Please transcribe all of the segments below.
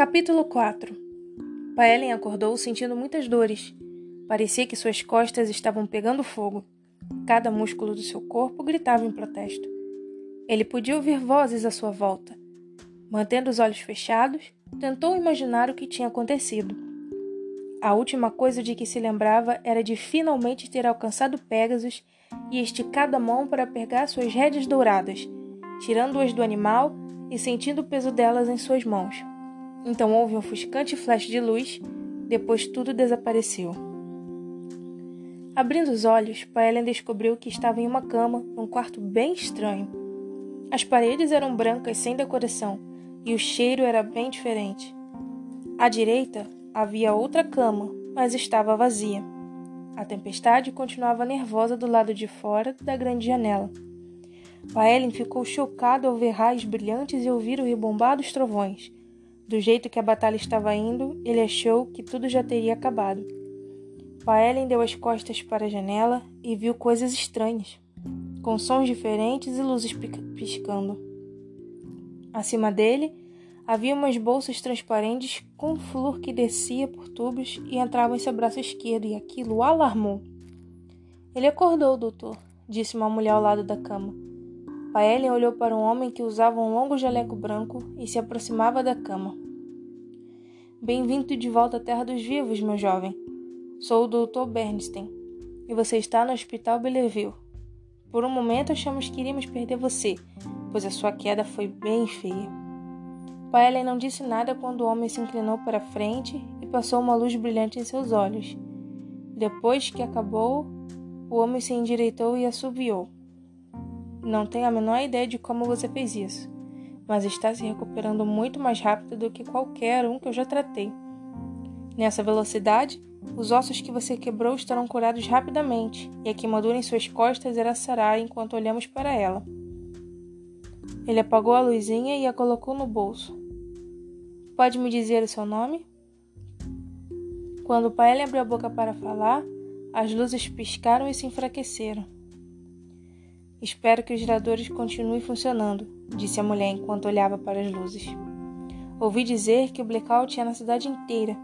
Capítulo 4 Paellen acordou sentindo muitas dores. Parecia que suas costas estavam pegando fogo. Cada músculo do seu corpo gritava em protesto. Ele podia ouvir vozes à sua volta. Mantendo os olhos fechados, tentou imaginar o que tinha acontecido. A última coisa de que se lembrava era de finalmente ter alcançado Pegasus e esticado a mão para pegar suas rédeas douradas, tirando-as do animal e sentindo o peso delas em suas mãos. Então houve um ofuscante flash de luz, depois tudo desapareceu. Abrindo os olhos, Paellen descobriu que estava em uma cama, num quarto bem estranho. As paredes eram brancas sem decoração e o cheiro era bem diferente. À direita havia outra cama, mas estava vazia. A tempestade continuava nervosa do lado de fora da grande janela. Paellen ficou chocado ao ver raios brilhantes e ouvir o rebombado dos trovões. Do jeito que a batalha estava indo, ele achou que tudo já teria acabado. Paellen deu as costas para a janela e viu coisas estranhas, com sons diferentes e luzes piscando. Acima dele, havia umas bolsas transparentes com flor que descia por tubos e entrava em seu braço esquerdo, e aquilo o alarmou. Ele acordou, doutor, disse uma mulher ao lado da cama. Paellen olhou para um homem que usava um longo jaleco branco e se aproximava da cama. Bem-vindo de volta à Terra dos Vivos, meu jovem. Sou o Dr. Bernstein e você está no Hospital Belleville. Por um momento achamos que iríamos perder você, pois a sua queda foi bem feia. Paellen não disse nada quando o homem se inclinou para a frente e passou uma luz brilhante em seus olhos. Depois que acabou, o homem se endireitou e assobiou. Não tenho a menor ideia de como você fez isso, mas está se recuperando muito mais rápido do que qualquer um que eu já tratei. Nessa velocidade, os ossos que você quebrou estarão curados rapidamente, e a queimadura em suas costas irá sarar enquanto olhamos para ela. Ele apagou a luzinha e a colocou no bolso. Pode me dizer o seu nome? Quando o pai abriu a boca para falar, as luzes piscaram e se enfraqueceram. Espero que os geradores continuem funcionando, disse a mulher enquanto olhava para as luzes. Ouvi dizer que o blackout é na cidade inteira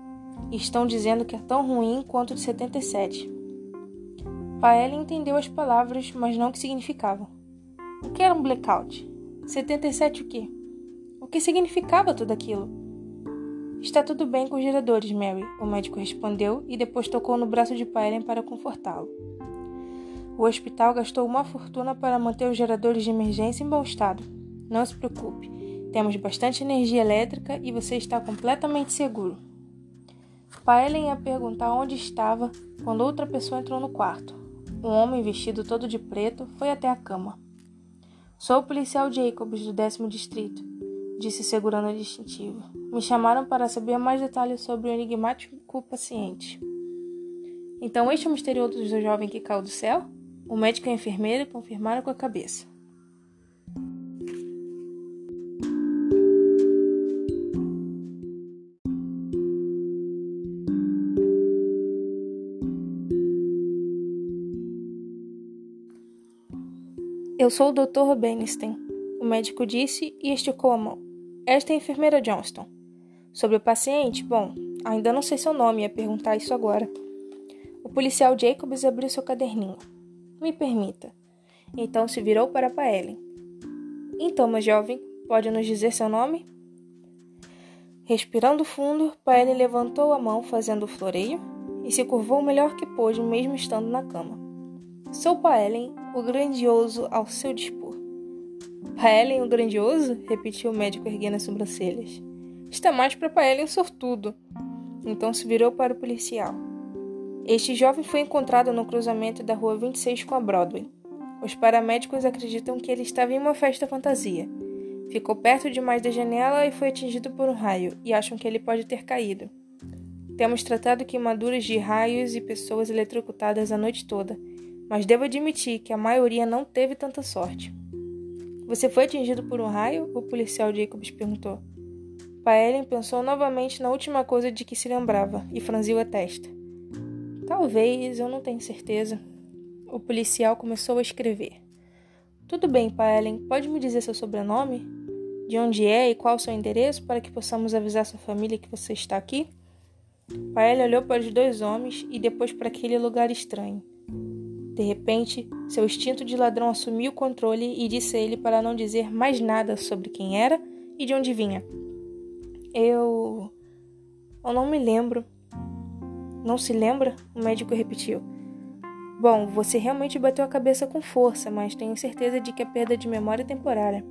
e estão dizendo que é tão ruim quanto o de 77. Paella entendeu as palavras, mas não o que significavam. O que era um blackout? 77 o quê? O que significava tudo aquilo? Está tudo bem com os geradores, Mary, o médico respondeu e depois tocou no braço de Paellen para confortá-lo. O hospital gastou uma fortuna para manter os geradores de emergência em bom estado. Não se preocupe, temos bastante energia elétrica e você está completamente seguro. Paellen ia perguntar onde estava quando outra pessoa entrou no quarto. Um homem vestido todo de preto foi até a cama. Sou o policial Jacobs do décimo distrito, disse segurando o distintivo. Me chamaram para saber mais detalhes sobre o enigmático paciente. Então este é o misterioso jovem que caiu do céu? O médico e a enfermeira confirmaram com a cabeça. Eu sou o Dr. Bernstein, o médico disse e esticou a mão. Esta é a enfermeira Johnston. Sobre o paciente, bom, ainda não sei seu nome, ia perguntar isso agora. O policial Jacobs abriu seu caderninho. Me permita. Então se virou para Paellen. Então, meu jovem, pode nos dizer seu nome? Respirando fundo, Paellen levantou a mão fazendo o floreio e se curvou o melhor que pôde, mesmo estando na cama. Sou Paellen, o grandioso ao seu dispor. Paellen, o grandioso? repetiu o médico erguendo as sobrancelhas. Está mais para Paellen o sortudo. Então se virou para o policial. Este jovem foi encontrado no cruzamento da rua 26 com a Broadway. Os paramédicos acreditam que ele estava em uma festa fantasia. Ficou perto demais da janela e foi atingido por um raio, e acham que ele pode ter caído. Temos tratado queimaduras de raios e pessoas eletrocutadas a noite toda, mas devo admitir que a maioria não teve tanta sorte. Você foi atingido por um raio? O policial Jacobs perguntou. Paellen pensou novamente na última coisa de que se lembrava e franziu a testa. Talvez, eu não tenho certeza. O policial começou a escrever. Tudo bem, Paellen, pode me dizer seu sobrenome? de onde é e qual seu endereço para que possamos avisar sua família que você está aqui? Paella olhou para os dois homens e depois para aquele lugar estranho. De repente, seu instinto de ladrão assumiu o controle e disse a ele para não dizer mais nada sobre quem era e de onde vinha. Eu. Eu não me lembro. Não se lembra? O médico repetiu. Bom, você realmente bateu a cabeça com força, mas tenho certeza de que a perda de memória é temporária.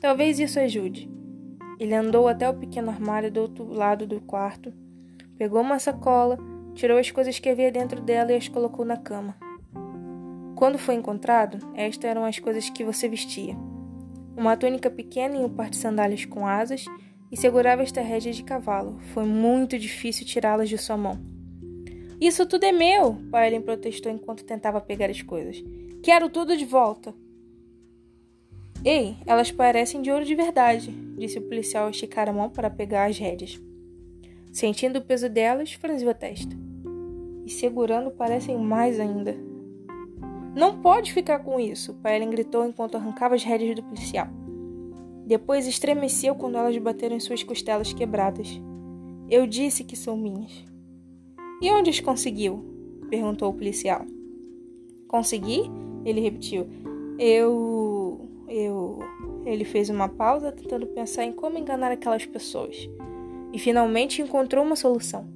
Talvez isso ajude. Ele andou até o pequeno armário do outro lado do quarto, pegou uma sacola, tirou as coisas que havia dentro dela e as colocou na cama. Quando foi encontrado, estas eram as coisas que você vestia: uma túnica pequena e um par de sandálias com asas, e segurava esta rédea de cavalo. Foi muito difícil tirá-las de sua mão. Isso tudo é meu, Paelen protestou enquanto tentava pegar as coisas. Quero tudo de volta. Ei, elas parecem de ouro de verdade, disse o policial ao esticar a mão para pegar as rédeas. Sentindo o peso delas, franziu a testa. E segurando parecem mais ainda. Não pode ficar com isso, Paelen gritou enquanto arrancava as rédeas do policial. Depois estremeceu quando elas bateram em suas costelas quebradas. Eu disse que são minhas. E onde as conseguiu? perguntou o policial. Consegui? Ele repetiu. Eu. Eu. Ele fez uma pausa tentando pensar em como enganar aquelas pessoas. E finalmente encontrou uma solução.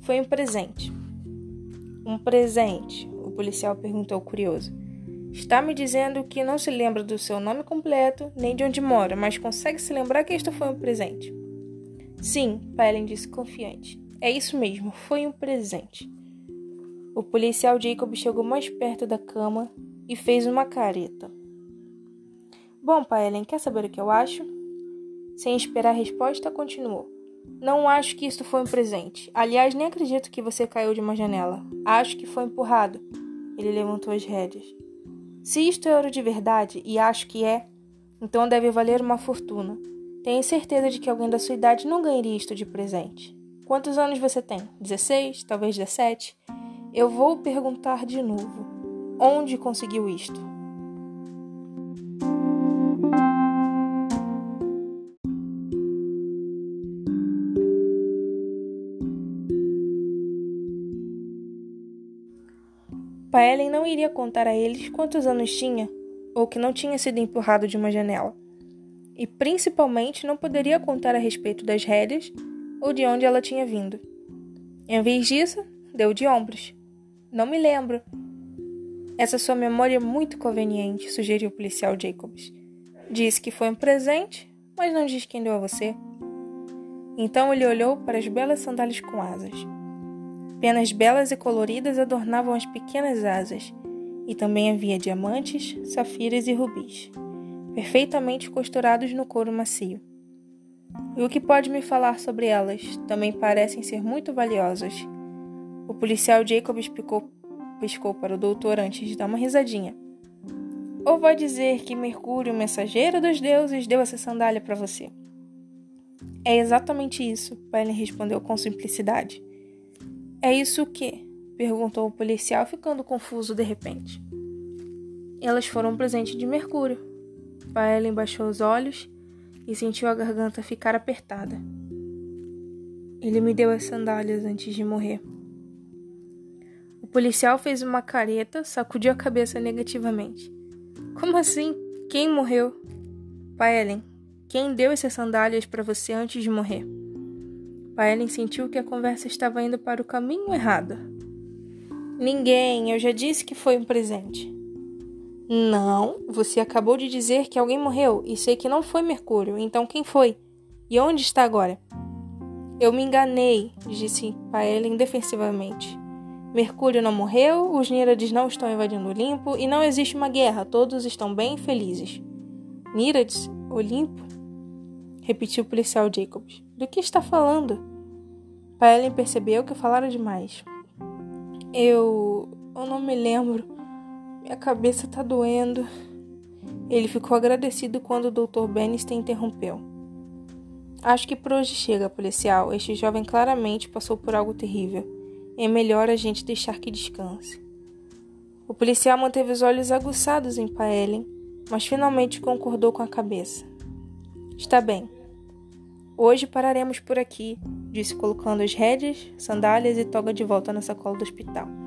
Foi um presente. Um presente? O policial perguntou curioso. Está me dizendo que não se lembra do seu nome completo, nem de onde mora, mas consegue se lembrar que isto foi um presente. Sim, Pellen disse confiante. É isso mesmo, foi um presente. O policial Jacob chegou mais perto da cama e fez uma careta. Bom, pai Ellen, quer saber o que eu acho? Sem esperar a resposta, continuou. Não acho que isto foi um presente. Aliás, nem acredito que você caiu de uma janela. Acho que foi empurrado. Ele levantou as rédeas. Se isto é ouro de verdade, e acho que é, então deve valer uma fortuna. Tenho certeza de que alguém da sua idade não ganharia isto de presente. Quantos anos você tem? 16? Talvez 17? Eu vou perguntar de novo. Onde conseguiu isto? Paellen não iria contar a eles quantos anos tinha ou que não tinha sido empurrado de uma janela. E principalmente não poderia contar a respeito das rédeas ou de onde ela tinha vindo. Em vez disso, deu de ombros. Não me lembro. Essa sua memória é muito conveniente, sugeriu o policial Jacobs. Disse que foi um presente, mas não diz quem deu a você. Então ele olhou para as belas sandálias com asas. Penas belas e coloridas adornavam as pequenas asas, e também havia diamantes, safiras e rubis, perfeitamente costurados no couro macio. E o que pode me falar sobre elas? Também parecem ser muito valiosas. O policial Jacob piscou, para o doutor antes de dar uma risadinha. Ou vai dizer que Mercúrio, mensageiro dos deuses, deu essa sandália para você? É exatamente isso, Pellen respondeu com simplicidade. É isso o quê? perguntou o policial, ficando confuso de repente. Elas foram um presente de Mercúrio. Paellen baixou os olhos e sentiu a garganta ficar apertada. Ele me deu as sandálias antes de morrer. O policial fez uma careta, sacudiu a cabeça negativamente. Como assim? Quem morreu? Paellen, quem deu essas sandálias para você antes de morrer? Paellen sentiu que a conversa estava indo para o caminho errado. Ninguém, eu já disse que foi um presente. Não, você acabou de dizer que alguém morreu e sei que não foi Mercúrio, então quem foi? E onde está agora? Eu me enganei, disse Paellen defensivamente. Mercúrio não morreu, os Nírades não estão invadindo Olimpo e não existe uma guerra, todos estão bem felizes. Nírades? Olimpo? Repetiu o policial Jacobs. Do que está falando? Paellen percebeu que falaram demais. Eu. Eu não me lembro. Minha cabeça tá doendo. Ele ficou agradecido quando o Dr. Bannister interrompeu. Acho que por hoje chega, policial. Este jovem claramente passou por algo terrível. É melhor a gente deixar que descanse. O policial manteve os olhos aguçados em Paellen, mas finalmente concordou com a cabeça. Está bem. Hoje pararemos por aqui, disse colocando as rédeas, sandálias e toga de volta na sacola do hospital.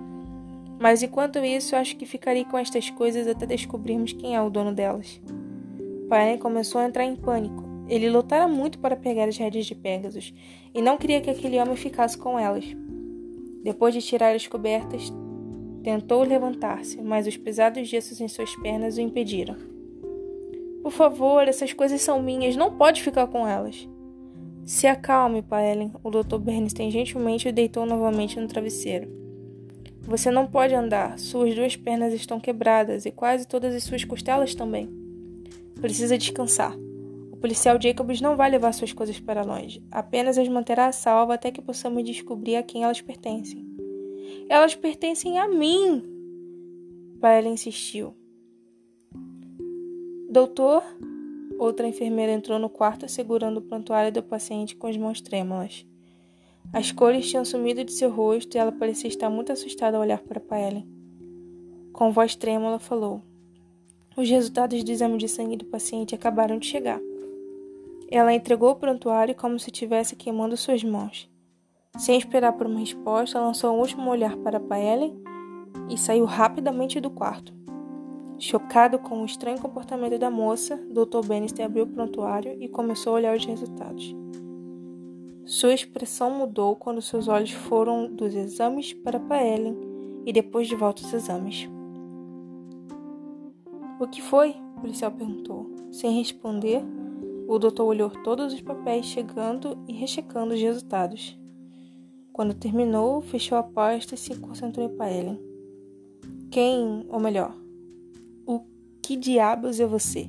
Mas enquanto isso, acho que ficarei com estas coisas até descobrirmos quem é o dono delas. Paine começou a entrar em pânico. Ele lutara muito para pegar as rédeas de Pegasus e não queria que aquele homem ficasse com elas. Depois de tirar as cobertas, tentou levantar-se, mas os pesados gessos em suas pernas o impediram. Por favor, essas coisas são minhas, não pode ficar com elas. Se acalme, Paellen. O Dr. Bernstein gentilmente o deitou novamente no travesseiro. Você não pode andar. Suas duas pernas estão quebradas e quase todas as suas costelas também. Precisa descansar. O policial Jacobs não vai levar suas coisas para longe. Apenas as manterá a salvo até que possamos descobrir a quem elas pertencem. Elas pertencem a mim! Paella insistiu. Doutor, Outra enfermeira entrou no quarto segurando o prontuário do paciente com as mãos trêmulas. As cores tinham sumido de seu rosto e ela parecia estar muito assustada ao olhar para Paellen. Com voz trêmula, falou: Os resultados do exame de sangue do paciente acabaram de chegar. Ela entregou o prontuário como se estivesse queimando suas mãos. Sem esperar por uma resposta, lançou um último olhar para Paellen e saiu rapidamente do quarto. Chocado com o estranho comportamento da moça, Dr. Bannister abriu o prontuário e começou a olhar os resultados. Sua expressão mudou quando seus olhos foram dos exames para Paellen e depois de volta aos exames. O que foi? O policial perguntou. Sem responder, o doutor olhou todos os papéis, chegando e rechecando os resultados. Quando terminou, fechou a pasta e se concentrou em Paellen. Quem, ou melhor, que diabos é você?